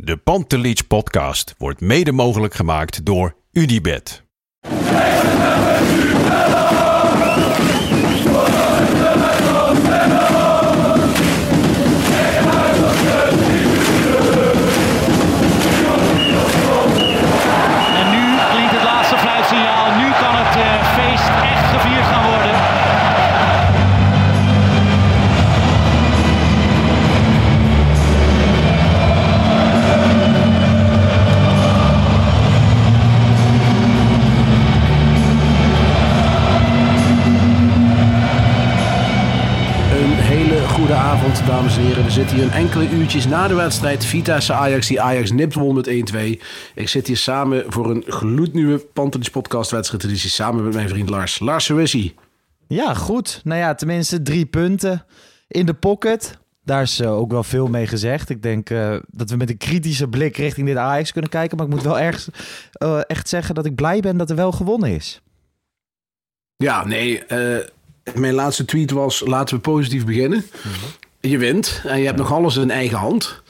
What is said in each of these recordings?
De Pantelich podcast wordt mede mogelijk gemaakt door Unibed. Zitten hier een enkele uurtjes na de wedstrijd. Vitesse Ajax, die Ajax nipt won met 1-2. Ik zit hier samen voor een gloednieuwe Pantelis podcast wedstrijdeditie. Samen met mijn vriend Lars. Lars, hoe is hij? Ja, goed. Nou ja, tenminste drie punten in de pocket. Daar is eh, ook wel veel mee gezegd. Ik denk eh, dat we met een kritische blik richting dit Ajax kunnen kijken. Maar ik moet wel erg, eh, echt zeggen dat ik blij ben dat er wel gewonnen is. Ja, nee. mijn laatste tweet was: laten we positief beginnen. Je wint en je hebt nog alles in eigen hand.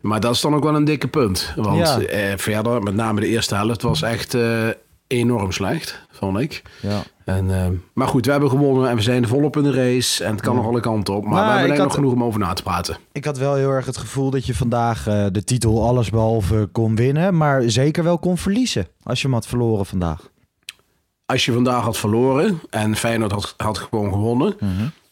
Maar dat is dan ook wel een dikke punt. Want Ja. eh, verder, met name de eerste helft, was echt eh, enorm slecht, vond ik. Ja. En, eh, maar goed, we hebben gewonnen en we zijn volop in de race. En het kan nog alle kanten op. Maar Nou, we hebben ik nog genoeg om over na te praten. Ik had wel heel erg het gevoel dat je vandaag eh, de titel allesbehalve kon winnen. Maar zeker wel kon verliezen als je hem had verloren vandaag. Als je vandaag had verloren en Feyenoord had, had gewoon gewonnen...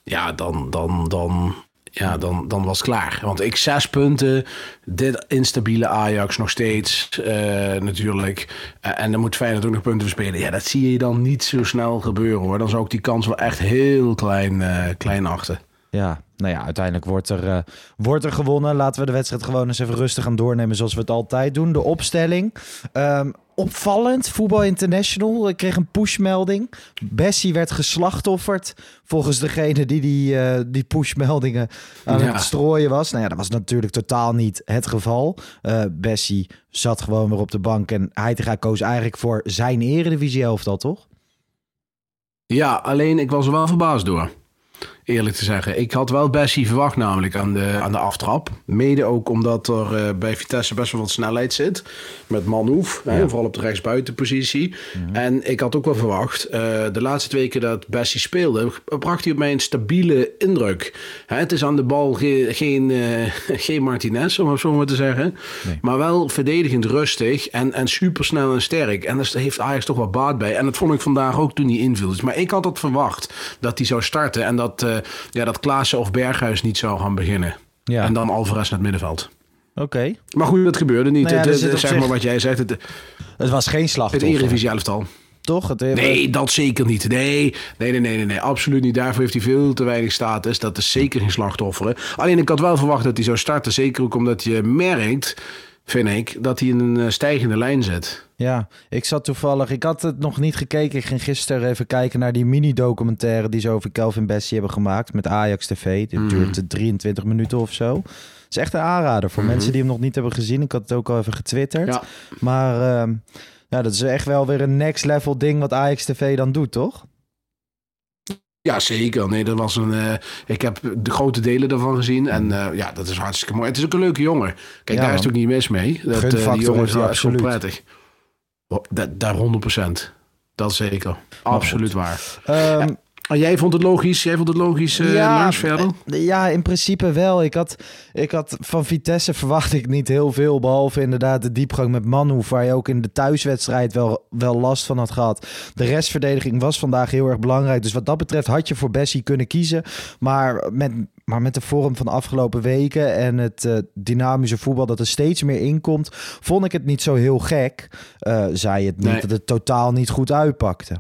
ja, dan, dan, dan, ja dan, dan was het klaar. Want ik zes punten, dit instabiele Ajax nog steeds eh, natuurlijk. Eh, en dan moet Feyenoord ook nog punten verspelen. Ja, dat zie je dan niet zo snel gebeuren hoor. Dan zou ik die kans wel echt heel klein, eh, klein achten. Ja, nou ja, uiteindelijk wordt er, wordt er gewonnen. Laten we de wedstrijd gewoon eens even rustig gaan doornemen zoals we het altijd doen. De opstelling. Ehm, opvallend, Voetbal International. Ik kreeg een pushmelding. Bessie werd geslachtofferd volgens degene die die, eh, die pushmeldingen aan Ja. het strooien was. Nou ja, dat was natuurlijk totaal niet het geval. Eh Bessie zat gewoon weer op de bank en Heitinga koos eigenlijk voor zijn eredivisie elftal, toch? Ja, alleen ik was er wel verbaasd door. Eerlijk te zeggen. Ik had wel Bessie verwacht namelijk aan de, aan de aftrap. Mede ook omdat er eh, bij Vitesse best wel wat snelheid zit. Met Manhoef, hè, vooral op de rechtsbuitenpositie. En ik had ook wel verwacht, eh, de laatste twee keer dat Bessie speelde... bracht hij op mij een stabiele indruk. Hè, het is aan de bal ge- geen, eh, geen Martinez, om het zo maar te zeggen. Maar wel verdedigend rustig en, en supersnel en sterk. En daar heeft Ajax toch wel baat bij. En dat vond ik vandaag ook toen hij inviel. Dus, maar ik had het verwacht dat hij zou starten... en dat, ja, dat Klaassen of Berghuis niet zou gaan beginnen. Ja. En dan Alvarez naar het middenveld. Oké. Maar goed, dat gebeurde niet. Nou ja, het, er het- zit op zeg zich- maar wat jij zegt, het, Het was geen het slachtoffer. Eredivisie elftal. Toch? Het, Nee, dat zeker niet. Nee, nee, nee, nee, nee, nee, absoluut niet. Daarvoor heeft hij veel te weinig status. Dat is zeker geen slachtoffer. Alleen ik had wel verwacht dat hij zou starten. Zeker ook omdat je merkt, vind ik, dat hij in een eh, stijgende lijn zit. Ja, ik zat toevallig. Ik had het nog niet gekeken. Ik ging gisteren even kijken naar die mini-documentaire die ze over Kelvin Bessie hebben gemaakt met Ajax TV. Dit duurt 23 minuten of zo. Het is echt een aanrader voor mensen die hem nog niet hebben gezien. Ik had het ook al even getwitterd. Ja. Maar ehm, ja, dat is echt wel weer een next level ding wat Ajax TV dan doet, toch? Ja, zeker. Nee, dat was een. eh, ik heb de grote delen daarvan gezien. En eh, ja, dat is hartstikke mooi. Het is ook een leuke jongen. Kijk, Ja, daar is het ook niet mis mee. Dat, Gunfactor die jongen is, absoluut. prettig. Dat, daar 100%. Dat zeker. Absoluut waar. En jij vond het logisch? Jij vond het logisch, eh Lars, verder? eh, Ja, in principe wel. Ik had, ik had van Vitesse verwacht ik niet heel veel. Behalve inderdaad de diepgang met Manu. Waar je ook in de thuiswedstrijd wel, wel last van had gehad. De restverdediging was vandaag heel erg belangrijk. Dus wat dat betreft had je voor Bessie kunnen kiezen. Maar met, maar met de vorm van de afgelopen weken. En het eh, dynamische voetbal dat er steeds meer inkomt. Vond ik het niet zo heel gek. eh, zei het niet Nee. dat het totaal niet goed uitpakte.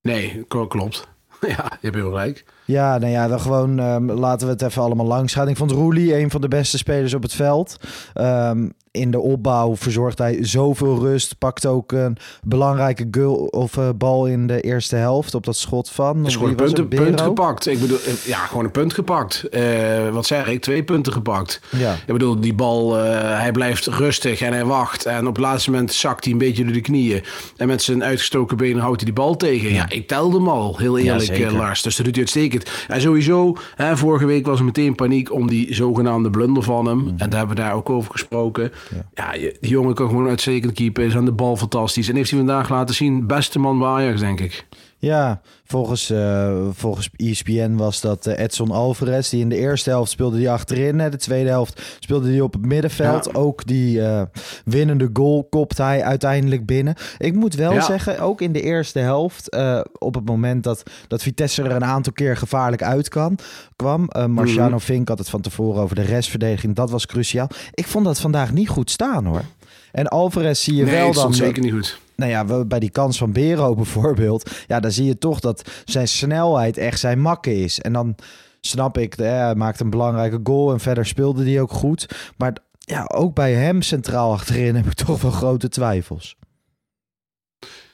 Nee, kl- klopt. ja, je hebt heel gelijk. Ja, nou ja, dan gewoon ehm, laten we het even allemaal langs gaan. Ik vond Roelie een van de beste spelers op het veld. Ehm, in de opbouw verzorgt hij zoveel rust. Pakt ook een belangrijke goal of uh, bal in de eerste helft op dat schot van. Is gewoon een punt, punt, gepakt. Ik bedoel, eh, ja, gewoon een punt gepakt. Uh, wat zeg ik? Twee punten gepakt. Ja. Ik bedoel, die bal, uh, hij blijft rustig en hij wacht. En op het laatste moment zakt hij een beetje door de knieën. En met zijn uitgestoken benen houdt hij die bal tegen. Ja, ja ik telde hem al, heel eerlijk, ja, Lars. Dus dat doet hij uitstekend. En sowieso, hè, vorige week was er meteen paniek om die zogenaamde blunder van hem. Mm. En daar hebben we daar ook over gesproken. Ja, ja die jongen kan gewoon uitstekend keeper. Is aan de bal fantastisch. En heeft hij vandaag laten zien, beste man bij Ajax, denk ik. Ja, volgens, uh, volgens ESPN was dat uh, Edson Alvarez. Die in de eerste helft speelde die achterin. Hè. De tweede helft speelde hij op het middenveld. Ja. Ook die uh, winnende goal kopt hij uiteindelijk binnen. Ik moet wel ja. zeggen, ook in de eerste helft... op het moment dat, dat Vitesse er een aantal keer gevaarlijk uit kan, kwam... Marciano mm -hmm. Vink had het van tevoren over de restverdediging. Dat was cruciaal. Ik vond dat vandaag niet goed staan, hoor. En Alvarez zie je nee, wel dan... zeker niet goed nou ja, bij die kans van Bero bijvoorbeeld. Ja, dan zie je toch dat zijn snelheid echt zijn makke is. En dan snap ik, hij maakt een belangrijke goal en verder speelde hij ook goed. Maar ja, ook bij hem centraal achterin heb ik toch wel grote twijfels.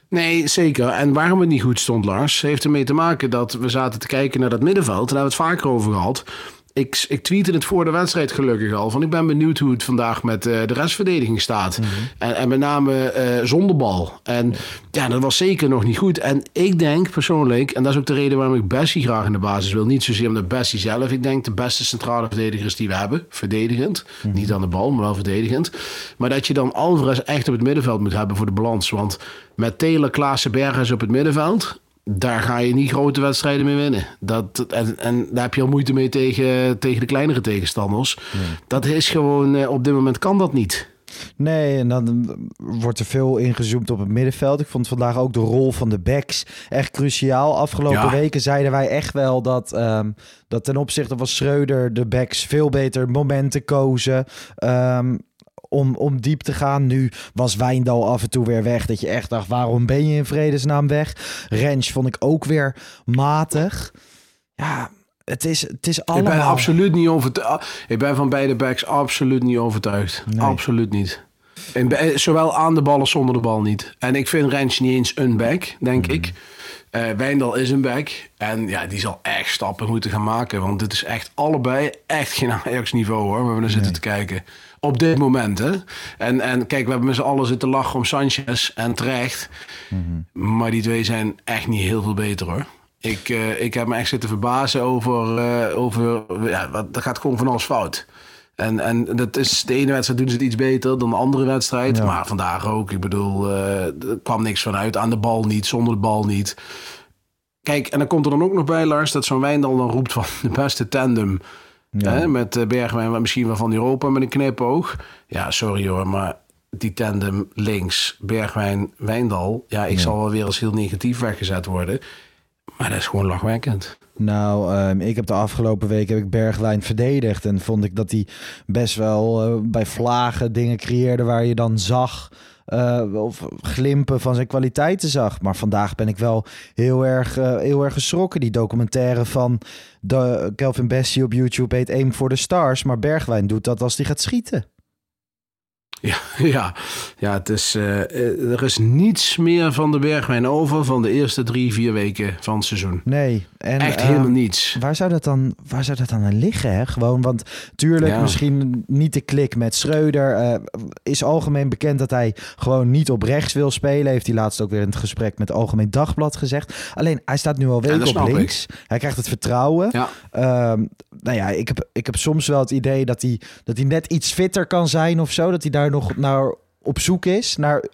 Nee, zeker. En waarom het niet goed stond, Lars, heeft ermee te maken dat we zaten te kijken naar dat middenveld. En daar hebben we het vaker over gehad ik, ik tweette het voor de wedstrijd gelukkig al. Van ik ben benieuwd hoe het vandaag met uh, de restverdediging staat. Mm -hmm. en, en, met name uh, zonder bal. En ja, dat was zeker nog niet goed. En ik denk persoonlijk, en dat is ook de reden waarom ik Bessie graag in de basis wil. Niet zozeer om de Bessie zelf. Ik denk de beste centrale verdedigers die we hebben. Verdedigend. Mm -hmm. Niet aan de bal, maar wel verdedigend. Maar dat je dan Alvarez echt op het middenveld moet hebben voor de balans. Want met Taylor, Klaassen, Bergers op het middenveld daar ga je niet grote wedstrijden mee winnen. Dat, en, en daar heb je al moeite mee tegen, tegen de kleinere tegenstanders. Nee. Dat is gewoon, eh, op dit moment kan dat niet. Nee, en dan wordt er veel ingezoomd op het middenveld. Ik vond vandaag ook de rol van de backs echt cruciaal. Afgelopen ja. weken zeiden wij echt wel dat, um, dat ten opzichte van Schreuder de backs veel beter momenten kozen. Um, om, om diep te gaan. Nu was Wijndal af en toe weer weg. Dat je echt dacht, waarom ben je in vredesnaam weg? Rens vond ik ook weer matig. Ja, het is, het is allemaal... Ik ben absoluut niet overtuigd. Ik ben van beide backs absoluut niet overtuigd. Nee. Absoluut niet. En, zowel aan de bal als zonder de bal niet. En ik vind Rens niet eens een back, denk mm. ik. Uh, Wijndal is een back. En ja, die zal echt stappen moeten gaan maken. Want dit is echt allebei echt geen Ajax-niveau hoor. Waar we naar zitten nee. te kijken. Op dit moment, hè. En, en kijk, we hebben met z'n allen zitten lachen om Sanchez en terecht. Mm -hmm. Maar die twee zijn echt niet heel veel beter, hoor. Ik, uh, ik heb me echt zitten verbazen over... Uh, over ja, wat, er gaat gewoon van alles fout. En, en dat is, de ene wedstrijd doen ze het iets beter dan de andere wedstrijd. Ja. Maar vandaag ook. Ik bedoel, uh, er kwam niks vanuit. Aan de bal niet, zonder de bal niet. Kijk, en dan komt er dan ook nog bij, Lars... dat zo'n Wijndal dan roept van de beste tandem... Ja. Hè, met Bergwijn misschien wel van Europa met een knipoog. Ja, sorry hoor, maar die tandem links, Bergwijn, Wijndal... Ja, ik ja. zal wel weer als heel negatief weggezet worden. Maar dat is gewoon lachwekkend. Nou, um, ik heb de afgelopen week heb ik Bergwijn verdedigd. En vond ik dat hij best wel uh, bij vlagen dingen creëerde waar je dan zag... Uh, of glimpen van zijn kwaliteiten zag. Maar vandaag ben ik wel heel erg, uh, heel erg geschrokken. Die documentaire van de Kelvin Bessie op YouTube heet Aim for the Stars. Maar Bergwijn doet dat als hij gaat schieten. Ja, ja, ja het is, uh, er is niets meer van de Bergwijn over van de eerste drie, vier weken van het seizoen. Nee. En, Echt helemaal uh, niets. Waar zou dat dan, waar zou dat dan aan liggen? Hè? Gewoon, want tuurlijk ja. misschien niet de klik met Schreuder. Uh, is algemeen bekend dat hij gewoon niet op rechts wil spelen. Heeft hij laatst ook weer in het gesprek met het Algemeen Dagblad gezegd. Alleen, hij staat nu al weken op links. Ik. Hij krijgt het vertrouwen. Ja. nou ja, ik heb, ik heb soms wel het idee dat hij, dat hij net iets fitter kan zijn of zo. Dat hij daar nog naar op zoek is naar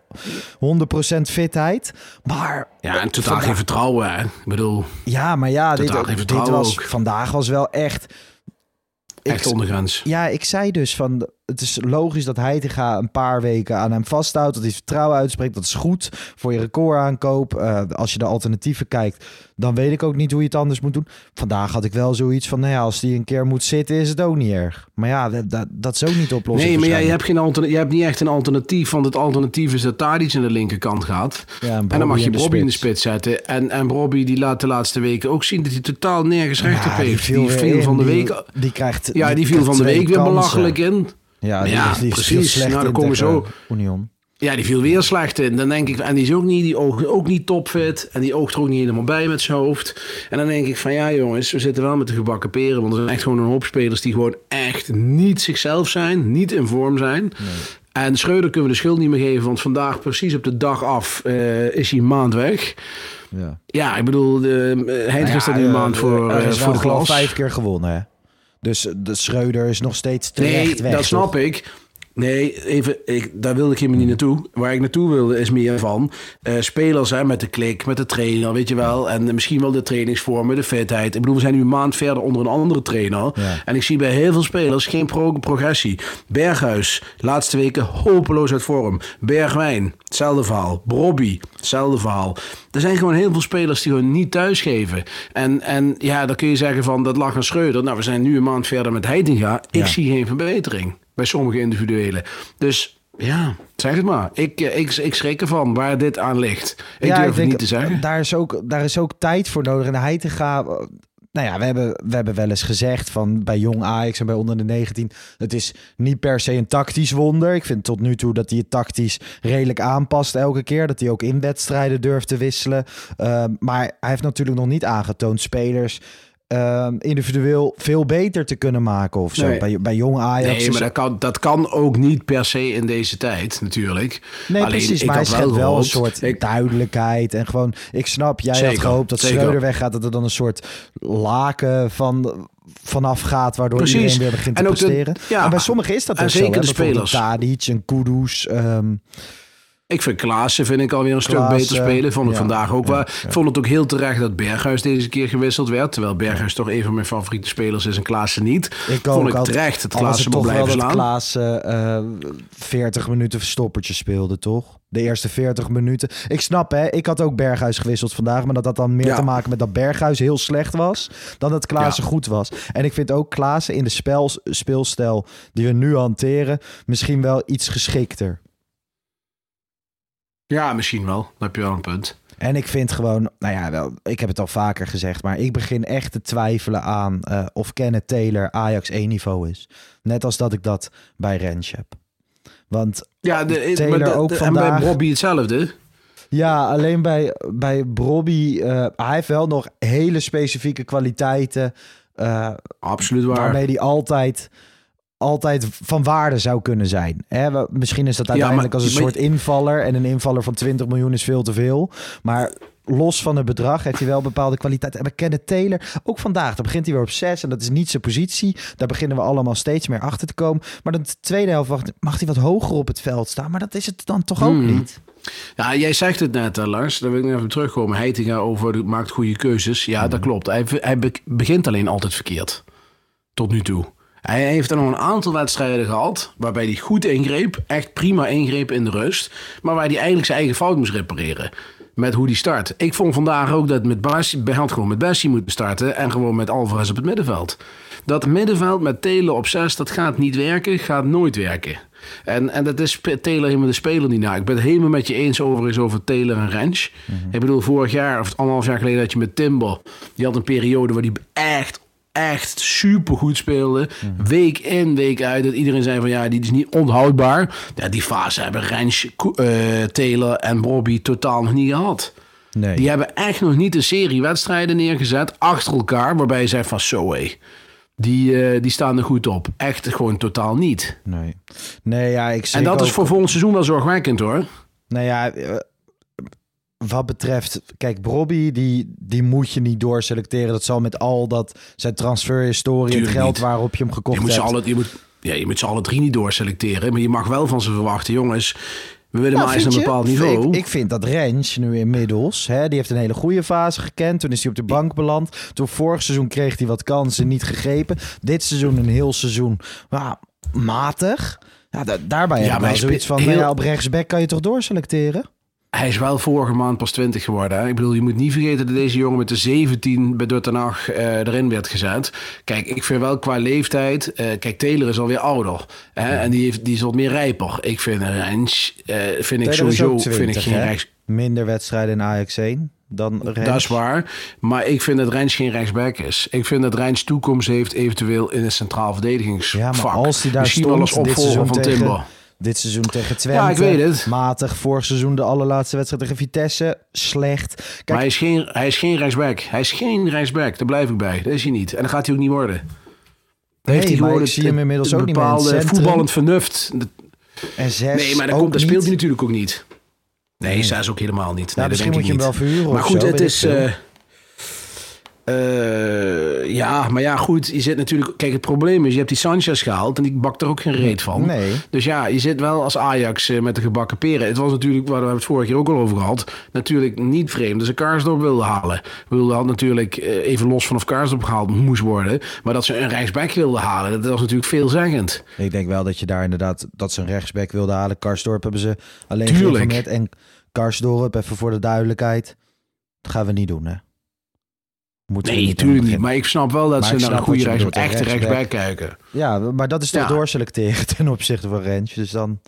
100% fitheid. Maar ja, en totaal geen vertrouwen. Hè? Ik bedoel, ja, maar ja, dit, dit was ook. vandaag was wel echt echt ondergrens. Ja, ik zei dus van het is logisch dat Heitinga een paar weken aan hem vasthoudt. Dat hij vertrouwen uitspreekt. Dat is goed voor je recordaankoop. Uh, als je de alternatieven kijkt, dan weet ik ook niet hoe je het anders moet doen. Vandaag had ik wel zoiets van, nou ja, als die een keer moet zitten, is het ook niet erg. Maar ja, dat, dat, dat is ook niet oplossen. Nee, maar jij hebt, geen altern je hebt niet echt een alternatief. Want het alternatief is dat Tadic aan de linkerkant gaat. Ja, en, dan mag je Bobby in de spits zetten. En, en Bobby die laat de laatste weken ook zien dat hij totaal nergens recht op heeft. Die viel, van de week... Die, krijgt... Ja, die viel van de week weer belachelijk in. Ja, die, ja die precies. Nou, dan komen zo. Union. Ja, die viel weer slecht in. Dan denk ik, en die is ook niet, die oogt ook niet topfit. En die oogt er ook niet helemaal bij met zijn hoofd. En dan denk ik van ja jongens, we zitten wel met de gebakken peren. Want er zijn echt gewoon een hoop spelers die gewoon echt niet zichzelf zijn. Niet in vorm zijn. Nee. En Schreuder kunnen we de schuld niet meer geven. Want vandaag precies op de dag af uh, is hij een maand weg. Ja, ja ik bedoel, de, uh, hij nou ja, nu een maand voor, voor de klas. vijf keer gewonnen hè? Dus de Schreuder is nog steeds terecht nee, dat snap ik. Nee, even, ik, daar wilde ik helemaal niet naartoe. Waar ik naartoe wilde is meer van uh, spelers hè, met de klik, met de trainer, weet je wel. En misschien wel de trainingsvormen, de fitheid. Ik bedoel, we zijn nu een maand verder onder een andere trainer. En ik zie bij heel veel spelers geen progressie. Berghuis, laatste weken hopeloos uit vorm. Bergwijn, hetzelfde verhaal. Brobby, hetzelfde verhaal. Er zijn gewoon heel veel spelers die gewoon niet thuisgeven. En, en ja, dan kun je zeggen van dat lag aan Schreuder. Nou, we zijn nu een maand verder met Heitinga. Ik zie geen verbetering bij sommige individuelen. Dus ja, zeg het maar. Ik, eh, ik, ik schrik ervan waar dit aan ligt. Ik ja, durf ik denk, niet te zeggen. Daar is, ook, daar is ook tijd voor nodig. En hij te gaan. Nou ja, we hebben, we hebben wel eens gezegd van bij jong Ajax en bij onder de 19. Het is niet per se een tactisch wonder. Ik vind tot nu toe dat hij het tactisch redelijk aanpast elke keer. Dat hij ook in wedstrijden durft te wisselen. Uh, maar hij heeft natuurlijk nog niet aangetoond spelers Ehm, individueel veel beter te kunnen maken of zo. Bij, bij jong Ajax. Nee, maar dat kan, dat kan ook niet per se in deze tijd, natuurlijk. Nee, Alleen, precies. Maar hij schept wel een soort duidelijkheid. En gewoon, ik snap, jij had gehoopt dat Schreuder weggaat. Dat er dan een soort laken van vanaf gaat, waardoor Precies. iedereen weer begint te presteren. ja, en bij sommigen is dat ook zeker zo. De spelers. Tadic en Kudus. Um, ik vind Klaassen vind ik alweer een stuk beter spelen. Vond ik vandaag ook wel. Ik vond het ook heel terecht dat Berghuis deze keer gewisseld werd. Terwijl Berghuis toch een van mijn favoriete spelers is en Klaassen niet. Ik vond ik terecht dat Klaassen moet blijven slaan. Klaassen uh, 40 minuten verstoppertje speelde, toch? De eerste 40 minuten. Ik snap, hè. Ik had ook Berghuis gewisseld vandaag. Maar dat had dan meer te maken met dat Berghuis heel slecht was. Dan dat Klaassen goed was. En ik vind ook Klaassen in de spel, speelstijl die we nu hanteren... misschien wel iets geschikter. Ja, misschien wel. Dan heb je wel een punt. En ik vind gewoon, nou ja, wel, ik heb het al vaker gezegd, maar ik begin echt te twijfelen aan uh, of Kenneth Taylor Ajax 1 niveau is. Net als dat ik dat bij Rens heb. Want ja, de, Taylor ook vandaag... En bij Bobby hetzelfde. Ja, alleen bij, bij Bobby, uh, hij heeft wel nog hele specifieke kwaliteiten. Uh, Absoluut waar. Waarmee hij altijd altijd van waarde zou kunnen zijn. Hè? Misschien is dat uiteindelijk als een soort invaller. En een invaller van 20 miljoen is veel te veel. Maar los van het bedrag heeft hij wel bepaalde kwaliteit. En we kennen Taylor ook vandaag. Dan begint hij weer op 6 en dat is niet zijn positie. Daar beginnen we allemaal steeds meer achter te komen. Maar de tweede helft mag hij wat hoger op het veld staan. Maar dat is het dan toch ook hmm. niet. Ja, jij zegt het net, Lars. Daar wil ik even terugkomen. Heitinga over maakt goede keuzes. Ja, dat hmm. klopt. Hij, hij begint alleen altijd verkeerd. Tot nu toe. Hij heeft er nog een aantal wedstrijden gehad waarbij hij goed ingreep, echt prima ingreep in de rust, maar waar hij eigenlijk zijn eigen fout moest repareren met hoe die start. Ik vond vandaag ook dat met Bassi, had gewoon met Bessie moeten starten en gewoon met Alvarez op het middenveld. Dat middenveld met Telen op 6, dat gaat niet werken, gaat nooit werken. En, en dat is Taylor helemaal de speler niet na. Ik ben het helemaal met je eens overigens over Taylor en Rens. Mhm. Ik bedoel, vorig jaar of anderhalf jaar geleden had je met Timber. Die had een periode waar die echt echt super goed speelde. Mhm. Week in, week uit. Dat iedereen zei van ja, die is niet onhoudbaar. Ja, die fase hebben Rens, uh, Taylor en Bobby totaal nog niet gehad. Nee. Die hebben echt nog niet een serie wedstrijden neergezet achter elkaar. Waarbij je zegt van zo hé. Die, uh, die staan er goed op. Echt gewoon totaal niet. Nee. Nee, ja, ik En dat is voor volgend seizoen wel zorgwekkend hoor. Nou ja, eh, wat betreft, kijk, Bobby, die, die moet je niet doorselecteren. Dat zal met al dat zijn transferhistorie, het geld waarop je hem gekocht je moet hebt. Alle, je moet, ja, je moet ze alle drie niet doorselecteren. Maar je mag wel van ze verwachten, jongens. We willen nou, maar eens een bepaald niveau. Ik, ik, vind dat Rens nu inmiddels, hè, die heeft een hele goede fase gekend. Toen is hij op de bank beland. Toen vorig seizoen kreeg hij wat kansen, niet gegrepen. Dit seizoen een heel seizoen. Maar matig. Ja, da- daarbij Ja, heb ik maar wel zoiets van, nou heel- ja, op rechtsback kan je toch doorselecteren? Hij is wel vorige maand pas 20 geworden. Hè? Ik bedoel, je moet niet vergeten dat deze jongen met de 17 bij Duttenach eh erin werd gezet. Kijk, ik vind wel qua leeftijd... eh, kijk, Taylor is alweer ouder. Hè? En die, heeft, die is wat meer rijper. Ik vind Rens, eh vind ik Taylor sowieso vind 20, ik geen rechts... Minder wedstrijden in Ajax 1 dan Rens. Dat is waar. Maar ik vind dat Rens geen rechtsback is. Ik vind dat Rens toekomst heeft eventueel in een centraal verdedigingsvak. Ja, maar als hij daar Misschien stond wel als opvolger van tegen, Timber. Dit seizoen tegen Twente. Ja, ik weet het. Matig. Vorig seizoen de allerlaatste wedstrijd tegen Vitesse. Slecht. Maar hij is, geen, hij is geen rechtsback. Hij is geen rechtsback. Daar blijf ik bij. Dat is hij niet. En dat gaat hij ook niet worden. Nee, heeft hij maar ik zie hem inmiddels ook niet meer bepaalde voetballend vernuft. en zes Nee, maar dat, ook komt, dat speelt hij natuurlijk ook niet. Nee, zes ook helemaal niet. Nou, Nee, dat misschien moet je hem wel niet. verhuren Maar of goed, zo, het is... eh, ja, maar ja, goed. Je zit natuurlijk... Kijk, het probleem is, je hebt die Sanchez gehaald... en die bakt er ook geen reet van. Nee. Dus ja, je zit wel als Ajax eh, met de gebakken peren. Het was natuurlijk, waar we het vorige keer ook al over gehad... natuurlijk niet vreemd dat ze Karsdorp wilden halen. We wilden had natuurlijk eh, even los van of Karsdorp gehaald moest worden... maar dat ze een rechtsback wilden halen, dat was natuurlijk veelzeggend. Ik denk wel dat je daar inderdaad... dat ze een rechtsback wilde halen. Karsdorp hebben ze alleen Tuurlijk. geïnformeerd. En Karsdorp, even voor de duidelijkheid... dat gaan we niet doen, hè? Nee, natuurlijk niet. Maar ik snap wel dat Maar ze naar een goede rechts, echte rechtsback. rechtsback kijken. Ja, maar dat is toch Ja. doorselecteren ten opzichte van Rens. Dus dan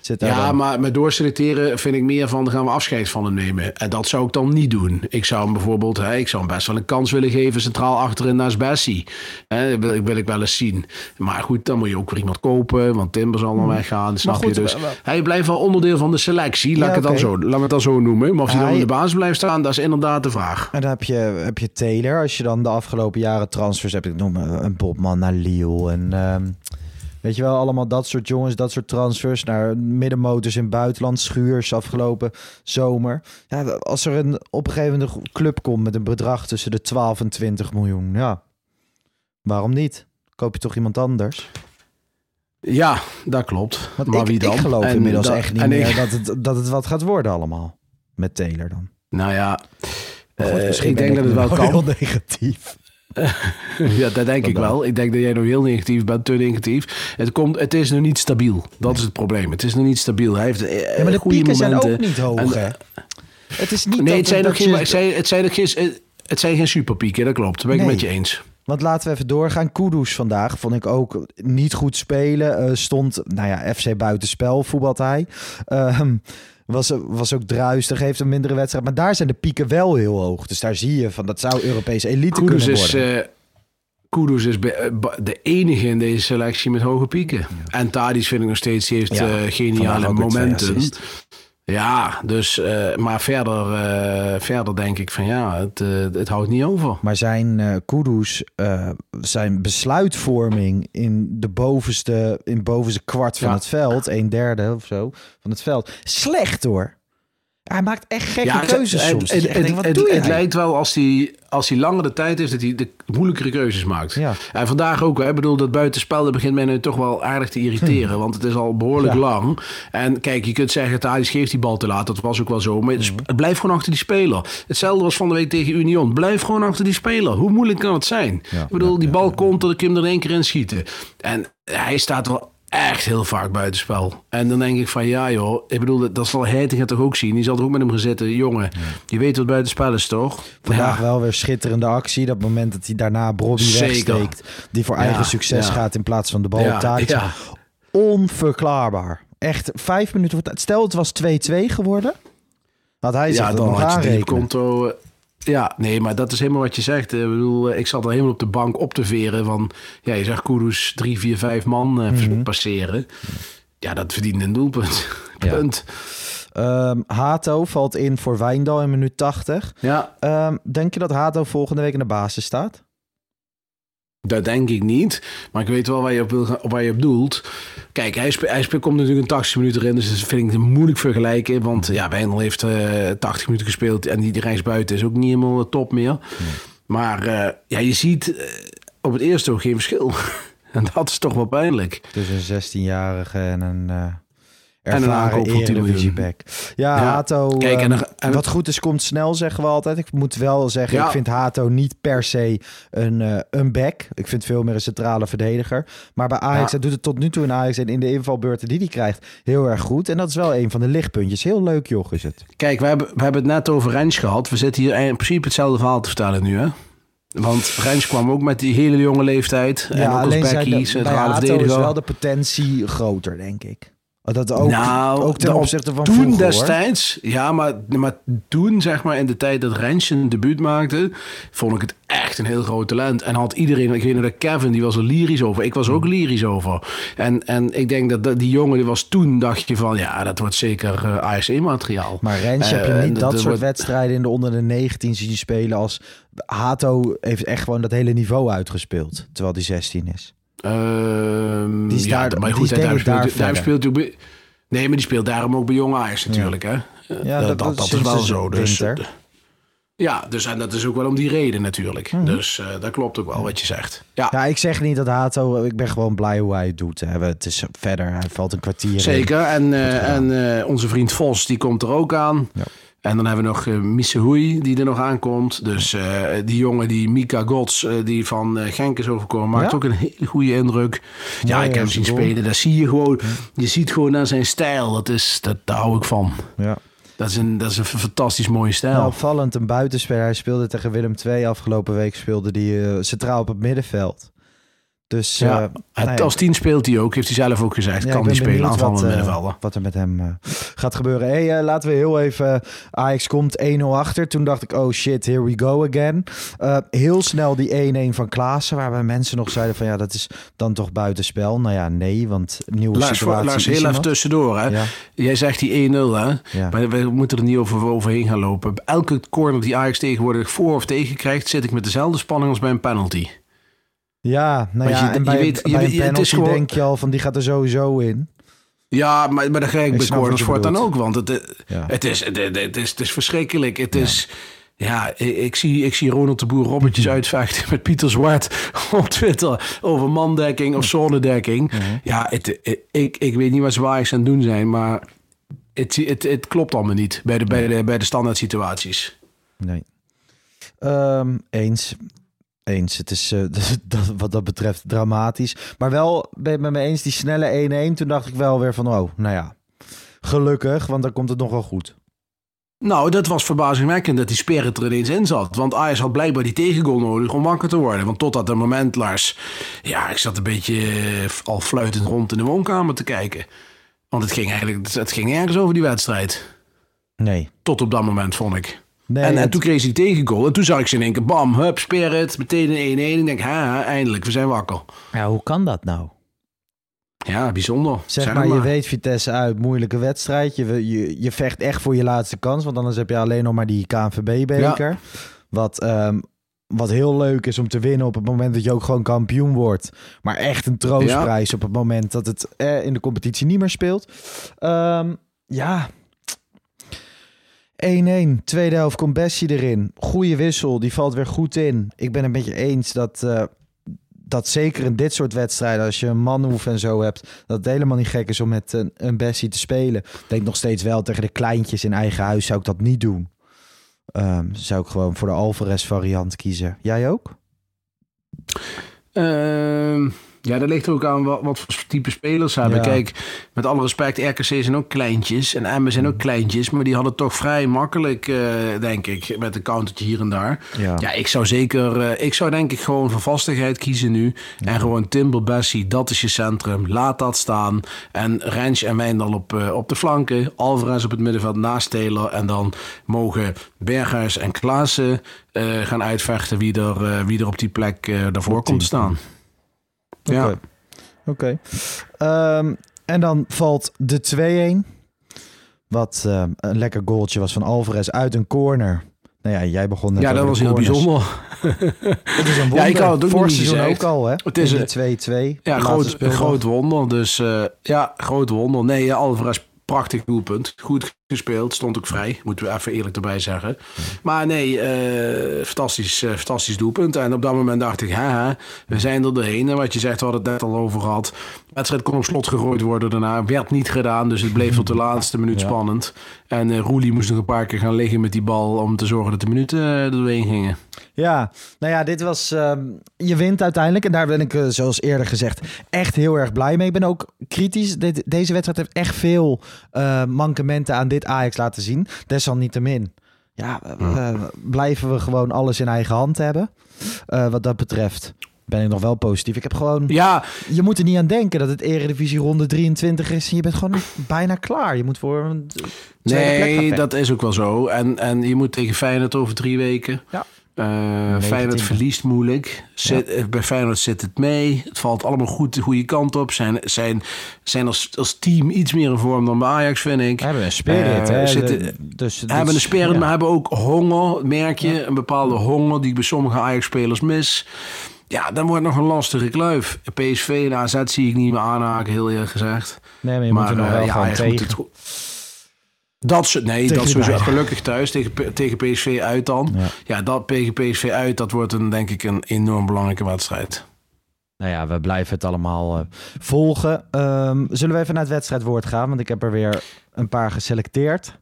zit daar Ja, dan- maar met doorselecteren vind ik meer van, dan gaan we afscheid van hem nemen. En dat zou ik dan niet doen. Ik zou hem bijvoorbeeld, hè, ik zou hem best wel een kans willen geven centraal achterin naast Bessie. Hè, dat wil, ik- wil ik wel eens zien. Maar goed, dan moet je ook weer iemand kopen, want Timber zal dan weggaan. Snap goed, je dus? wel- Hij blijft wel onderdeel van de selectie, laat, Ja, ik het dan zo, laat het dan zo noemen. Maar of hij dan in de basis blijft staan, dat is inderdaad de vraag. En dan heb je, heb je Taylor. Als je dan de afgelopen jaren transfers hebt. Ik noem eh, een Bobman naar Lille. En ehm, weet je wel, allemaal dat soort jongens, dat soort transfers. Naar middenmotors in het buitenland. Schuurs afgelopen zomer. Ja, als er een op een gegeven moment een club komt met een bedrag tussen de 12 en 20 miljoen. Ja, waarom niet? Koop je toch iemand anders? Ja, dat klopt. Want maar ik, wie dan? ik geloof En inmiddels dat- echt niet meer ik- dat, het, dat het wat gaat worden allemaal. Met Taylor dan. Nou ja, goed, eh, misschien ik denk dat het nu wel kan. Heel negatief. Ja, dat denk ik wel. Ik denk dat jij nog heel negatief bent, te negatief. Het, komt, het is nog niet stabiel. Dat is het probleem. Het is nog niet stabiel. Hij heeft eh, Ja, maar de goede pieken zijn momenten. ook niet hoog, En-? Het is niet Nee, het zijn, ook geen, het, zijn, het, zijn geen, het zijn geen superpieken, dat klopt. Dat ben ik Nee. met je eens. Want laten we even doorgaan. Kudus vandaag vond ik ook niet goed spelen. Eh, stond, nou ja, FC buitenspel voetbalt hij. Ehm, was, was ook druistig, heeft een mindere wedstrijd. Maar daar zijn de pieken wel heel hoog. Dus daar zie je van, dat zou Europese elite Kudus kunnen is, worden. eh, Kudus is eh, ba- de enige in deze selectie met hoge pieken. En Tadic vind ik nog steeds, die heeft Ja, eh, geniale momenten. Ja, dus, eh, maar verder, eh, verder denk ik van ja, het, eh, het houdt niet over. Maar zijn eh Kudus, zijn besluitvorming in de bovenste, in bovenste kwart van Ja. het veld, een derde of zo van het veld, slecht hoor. Hij maakt echt gekke Ja, keuzes het, soms. Het, het, denkt, het- lijkt wel als hij, als hij langer de tijd heeft, dat hij de moeilijkere keuzes maakt. Ja. En vandaag ook. hè. Ik bedoel, dat buitenspel dat begint mij nu toch wel aardig te irriteren. Want het is al behoorlijk Hm. Ja. lang. En kijk, je kunt zeggen, Thadis geeft die bal te laat. Dat was ook wel zo. Maar het, Hm. het blijft gewoon achter die speler. Hetzelfde was van de week tegen Union. Blijf gewoon achter die speler. Hoe moeilijk kan het zijn? Ja, ik bedoel, die bal komt, dat ik hem er één keer in schieten. En hij staat wel echt heel vaak buitenspel. En dan denk ik van ja joh, ik bedoel, dat zal Heitinga toch ook zien. Die zal er ook met hem gaan zitten. Jongen, je weet wat buitenspel is toch? Vandaag Ja. wel weer schitterende actie. Dat moment dat hij daarna Zeker. wegsteekt. Die voor Ja, eigen succes gaat in plaats van de bal op. Onverklaarbaar. Echt vijf minuten voor. Stel het was 2-2 geworden. Had hij zich ja, dan nog had je die aanrekenen. konto. eh, Ja, nee, maar dat is helemaal wat je zegt. Ik bedoel, eh, ik zat er helemaal op de bank op te veren van... Ja, je zegt Kudus drie, vier, vijf man eh, Mhm. passeren. Ja, dat verdient een doelpunt. Ja. Punt. Ehm, Hato valt in voor Wijndal in minuut 80. Ja, Ehm, denk je dat Hato volgende week in de basis staat? Dat denk ik niet. Maar ik weet wel waar je op, wil, waar je op doelt. Kijk, hij, spe, hij spe- komt natuurlijk een 80 minuten erin. Dus dat vind ik moeilijk vergelijken. Want ja, Wijndal heeft eh 80 minuten gespeeld. En die, die reis buiten is ook niet helemaal top meer. Maar eh, ja, je ziet eh, op het eerste oog geen verschil. en dat is toch wel pijnlijk. Tussen een 16-jarige en een, een ervaren aankoop van 10 miljoen. eredivisieback. Ja, Ja. Hato, Kijk, en er- en- wat goed is komt snel, zeggen we altijd. Ik moet wel zeggen, Ja. ik vind Hato niet per se een, eh, een back. Ik vind veel meer een centrale verdediger. Maar bij Ajax, Ja. hij doet het tot nu toe in Ajax en in de invalbeurten die hij krijgt heel erg goed. En dat is wel een van de lichtpuntjes. Heel leuk joch is het. Kijk, we hebben, we hebben het net over Rens gehad. We zitten hier in principe hetzelfde verhaal te vertellen nu, hè? Want Rens kwam ook met die hele jonge leeftijd. en ook als Becky, centrale Hato is verdediger. wel de potentie groter, denk ik. Dat ook, nou, ook ten opzichte van toen vroeger, hoor. destijds, ja, maar, maar toen, zeg maar, in de tijd dat Rens een debuut maakte, vond ik het echt een heel groot talent. En had iedereen, ik weet dat Kevin, die was er lyrisch over. Ik was ook lyrisch over. En, en ik denk dat, dat die jongen, die was toen, dacht je van, ja, dat wordt zeker uh, ASC-materiaal. Maar Rens heb je Eh, niet dat dat soort wordt- wedstrijden in de onder de 19 zien spelen als Hato heeft echt gewoon dat hele niveau uitgespeeld, terwijl die 16 is. Ehm, Die is ja, daar- maar die goed, is daar daar speelt, daar Nee, maar die speelt daarom ook bij Jong Ajax natuurlijk, hè? Ja, dat, dat, dat is wel zo. Dus, winter. ja, dus en dat is ook wel om die reden natuurlijk. Mhm. Dus eh, dat klopt ook wel wat je zegt. Ja, Ja, ik zeg niet dat Hato, ik ben gewoon blij hoe hij het doet. Hè. Het is verder, hij valt een kwartier in. zeker. En, eh, gedaan. en eh, onze vriend Vos, die komt er ook aan. Ja. En dan hebben we nog uh, die er nog aankomt. Dus eh, die jongen, die Mika Gods, eh, die van Genk is overgekomen, maakt Ja? ook een hele goede indruk. Ja, ik heb hem zien spelen. Daar zie je gewoon, je ziet gewoon aan zijn stijl. Dat is, dat, daar hou ik van. Ja. Dat is een, dat is een fantastisch mooie stijl. Nou, opvallend, een buitenspeler. Hij speelde tegen Willem II afgelopen week, speelde die centraal op het middenveld. Dus ja, eh, het- als tien speelt hij ook, heeft hij zelf ook gezegd. Ja, kan hij ben spelen, wat, eh, middenvelder. wat er met hem eh, gaat gebeuren. Hey, eh, laten we heel even... Ajax komt 1-0 achter. Toen dacht ik, oh shit, here we go again. Heel snel die 1-1 van Klaassen. Waarbij mensen nog zeiden van ja, dat is dan toch buitenspel. Nou ja, nee, want nieuwe Lars, situatie. Heel even tussendoor. Hè? Ja, Jij zegt die 1-0, hè? Maar we moeten er niet over, overheen gaan lopen. Elke corner die Ajax tegenwoordig voor of tegen krijgt, zit ik met dezelfde spanning als bij een penalty. Ja, nou ja, je- en je bij, weet- je bij weet- het is gewoon- denk je al van die gaat er sowieso in. Ja, maar, maar dat krijg ik Ik bij je voor dan ook. Want het, eh, Ja. het, is, het, het, het is, het is verschrikkelijk. Het is... Ja, ik, ik zie, ik zie Ronald de Boer robbertjes uitvechten met Pieter Zwart op Twitter over mandekking of zonnedekking. Ja, het, het- ik, ik weet niet wat ze Ajax aan het doen zijn, maar het, het, het klopt allemaal niet bij de, bij de, bij de standaard situaties. Nee. Ehm, eens. Eens. Het is eh, dat, wat dat betreft dramatisch. Maar wel ben je het met me eens, die snelle 1-1. Toen dacht ik wel weer van, oh, nou ja. Gelukkig, want dan komt het nog wel goed. Nou, dat was verbazingwekkend dat die Spirit er ineens in zat. Want Ajax had blijkbaar die tegengoal nodig om wakker te worden. Want tot dat moment, Lars... Ja, ik zat een beetje eh, al fluitend rond in de woonkamer te kijken. Want het ging eigenlijk het ging nergens over die wedstrijd. Nee. Tot op dat moment, vond ik. Nee en, toen kreeg ze die tegengoal. En toen zag ik ze in één keer, bam, hup, Spirit. Meteen een 1-1. Ik denk, ha, eindelijk, we zijn wakker. ja, hoe kan dat nou? Ja, bijzonder. Zeg, maar, je weet Vitesse uit, moeilijke wedstrijd. Je, je, je vecht echt voor je laatste kans. Want anders heb je alleen nog maar die KNVB-beker. Wat, ehm, wat heel leuk is om te winnen op het moment dat je ook gewoon kampioen wordt. Maar echt een troostprijs op het moment dat het eh, in de competitie niet meer speelt. Ehm, ja. 1-1. Tweede helft komt Bessie erin. Goeie wissel. Die valt weer goed in. Ik ben het met je eens dat... eh, dat zeker in dit soort wedstrijden, als je een manhoef en zo hebt, dat het helemaal niet gek is om met een, een Bessie te spelen. Ik denk nog steeds wel tegen de kleintjes in eigen huis zou ik dat niet doen. Ehm, zou ik gewoon voor de Alvarez variant kiezen. Jij ook? Ehm, ja, dat ligt er ook aan wat, wat voor type spelers hebben. Ja. Kijk, met alle respect, RKC zijn ook kleintjes. En Emmen zijn ook kleintjes. Maar die hadden toch vrij makkelijk, eh, denk ik. Met een countertje hier en daar. Ja. Ja, ik zou zeker... eh, ik zou denk ik gewoon voor vastigheid kiezen nu. En gewoon Timber, Bessie, dat is je centrum. Laat dat staan. En Rens en Wijndal op, eh, op de flanken. Alvarez op het middenveld naast Taylor. En dan mogen Berghuis en Klaassen gaan uitvechten... wie er, wie er op die plek daarvoor komt te staan. Ja. Oké. Oké. Ehm, en dan valt de 2-1. Wat ehm, een lekker goaltje was van Alvarez uit een corner. Nou ja, jij begon net Ja, dat was heel corners. bijzonder. Het is een wonder. Ja, ik had het ook Vorig niet seizoen ook al, hè? Het is een- de 2-2. Ja, groot, wonder. Dus eh, ja, groot wonder. Nee, Alvarez, prachtig doelpunt. Goed gespeeld. Stond ook vrij, moeten we even eerlijk erbij zeggen. Maar nee, eh, fantastisch, eh, fantastisch doelpunt. En op dat moment dacht ik, haha, we zijn er doorheen. En wat je zegt, we hadden het net al over gehad. De wedstrijd kon op slot gegooid worden daarna. Werd niet gedaan, dus het bleef tot de laatste minuut spannend. En uh, Roelie moest nog een paar keer gaan liggen met die bal... om te zorgen dat de minuten er doorheen gingen. Ja, nou ja, dit was... Uh, je wint uiteindelijk. En daar ben ik, zoals eerder gezegd, echt heel erg blij mee. Ik ben ook kritisch. Deze wedstrijd heeft echt veel mankementen aan dit Ajax laten zien. Desalniettemin. Ja, blijven we gewoon alles in eigen hand hebben. wat dat betreft ben ik nog wel positief. Ik heb gewoon... Ja. Je moet er niet aan denken dat het Eredivisie ronde 23 is. En je bent gewoon bijna klaar. Je moet voor een Nee, dat is ook wel zo. En, en je moet tegen Feyenoord over drie weken. Ja. Uh, Feyenoord verliest moeilijk. Zit, ja. Bij Feyenoord zit het mee. Het valt allemaal goed de goede kant op. Zijn, zijn, zijn als, als team iets meer in vorm dan bij Ajax, vind ik. Hebben een spirit. Uh, zitten, de, dus, hebben dus, een spirit, ja. maar hebben ook honger, merk je. Ja. Een bepaalde honger die ik bij sommige Ajax-spelers mis. Ja, dan wordt nog een lastige kluif. PSV en AZ zie ik niet meer aanhaken, heel eerlijk gezegd. Nee, maar je moet er nog wel uh, tegen. Het, dat ze, nee, tegen dat sowieso gelukkig thuis tegen, tegen PSV uit dan. Ja. ja, dat tegen PSV uit, dat wordt een, denk ik een enorm belangrijke wedstrijd. Nou ja, we blijven het allemaal uh, volgen. Um, zullen we even naar het wedstrijdwoord gaan? Want ik heb er weer een paar geselecteerd.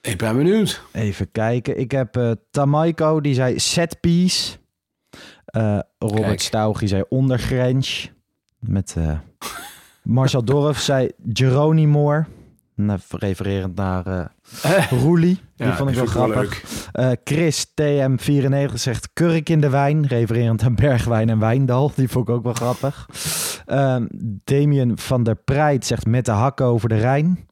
Ik ben benieuwd. Even kijken. Ik heb uh, Tamaiko, die zei set piece. Uh, Robert Kijk. Stauch, die zei ondergrens. Met Marcel Dorf zei Geronimo. Refererend naar uh, Roelie. Die ja, vond ik wel grappig. Uh, Chris TM94 zegt kurk in de wijn. Refererend aan Bergwijn en Wijndal. Die vond ik ook wel grappig. Uh, Damien van der Preit zegt met de hakken over de Rijn.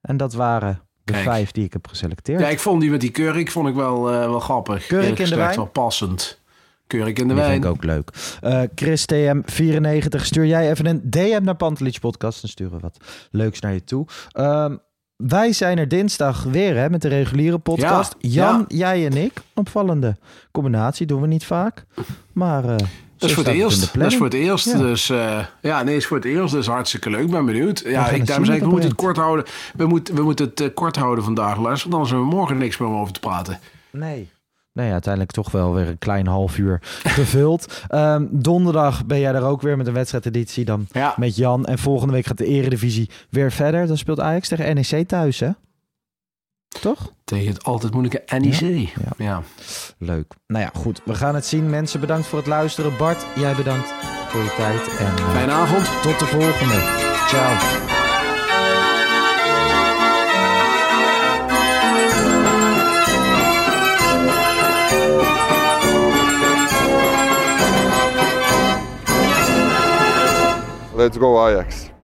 En dat waren de Kijk. vijf die ik heb geselecteerd. Ja, ik vond die met die kurk vond ik wel, wel grappig. Kurk in de wijn? wel passend. Keurig in de wijn. vind ik ook leuk. Uh, Chris TM94, stuur jij even een DM naar Pantelich Podcast. Dan sturen we wat leuks naar je toe. Uh, wij zijn er dinsdag weer hè, met de reguliere podcast. Ja, Jan, ja. jij en ik. Opvallende combinatie, doen we niet vaak. Maar uh, dat is voor het eerst. Dat is voor het eerst. Ja. Dus uh, ja, nee, is voor het eerst. Dus hartstikke leuk. Ben benieuwd. Ja, ik daarom zei ik, we moeten het kort houden. We moeten, we moeten het uh, kort houden vandaag, Lars. Want anders hebben we morgen niks meer om over te praten. Nee. Nee, uiteindelijk toch wel weer een klein half uur gevuld. um, donderdag ben jij er ook weer met een wedstrijdeditie dan ja. met Jan. En volgende week gaat de eredivisie weer verder. Dan speelt Ajax tegen NEC thuis, hè? Toch? Tegen het altijd moeilijke NEC. Ja? Ja. ja. Leuk. Nou ja, goed. We gaan het zien. Mensen, bedankt voor het luisteren. Bart, jij bedankt voor je tijd. En, Fijne avond. Tot de volgende. Ciao. Let's go Ajax.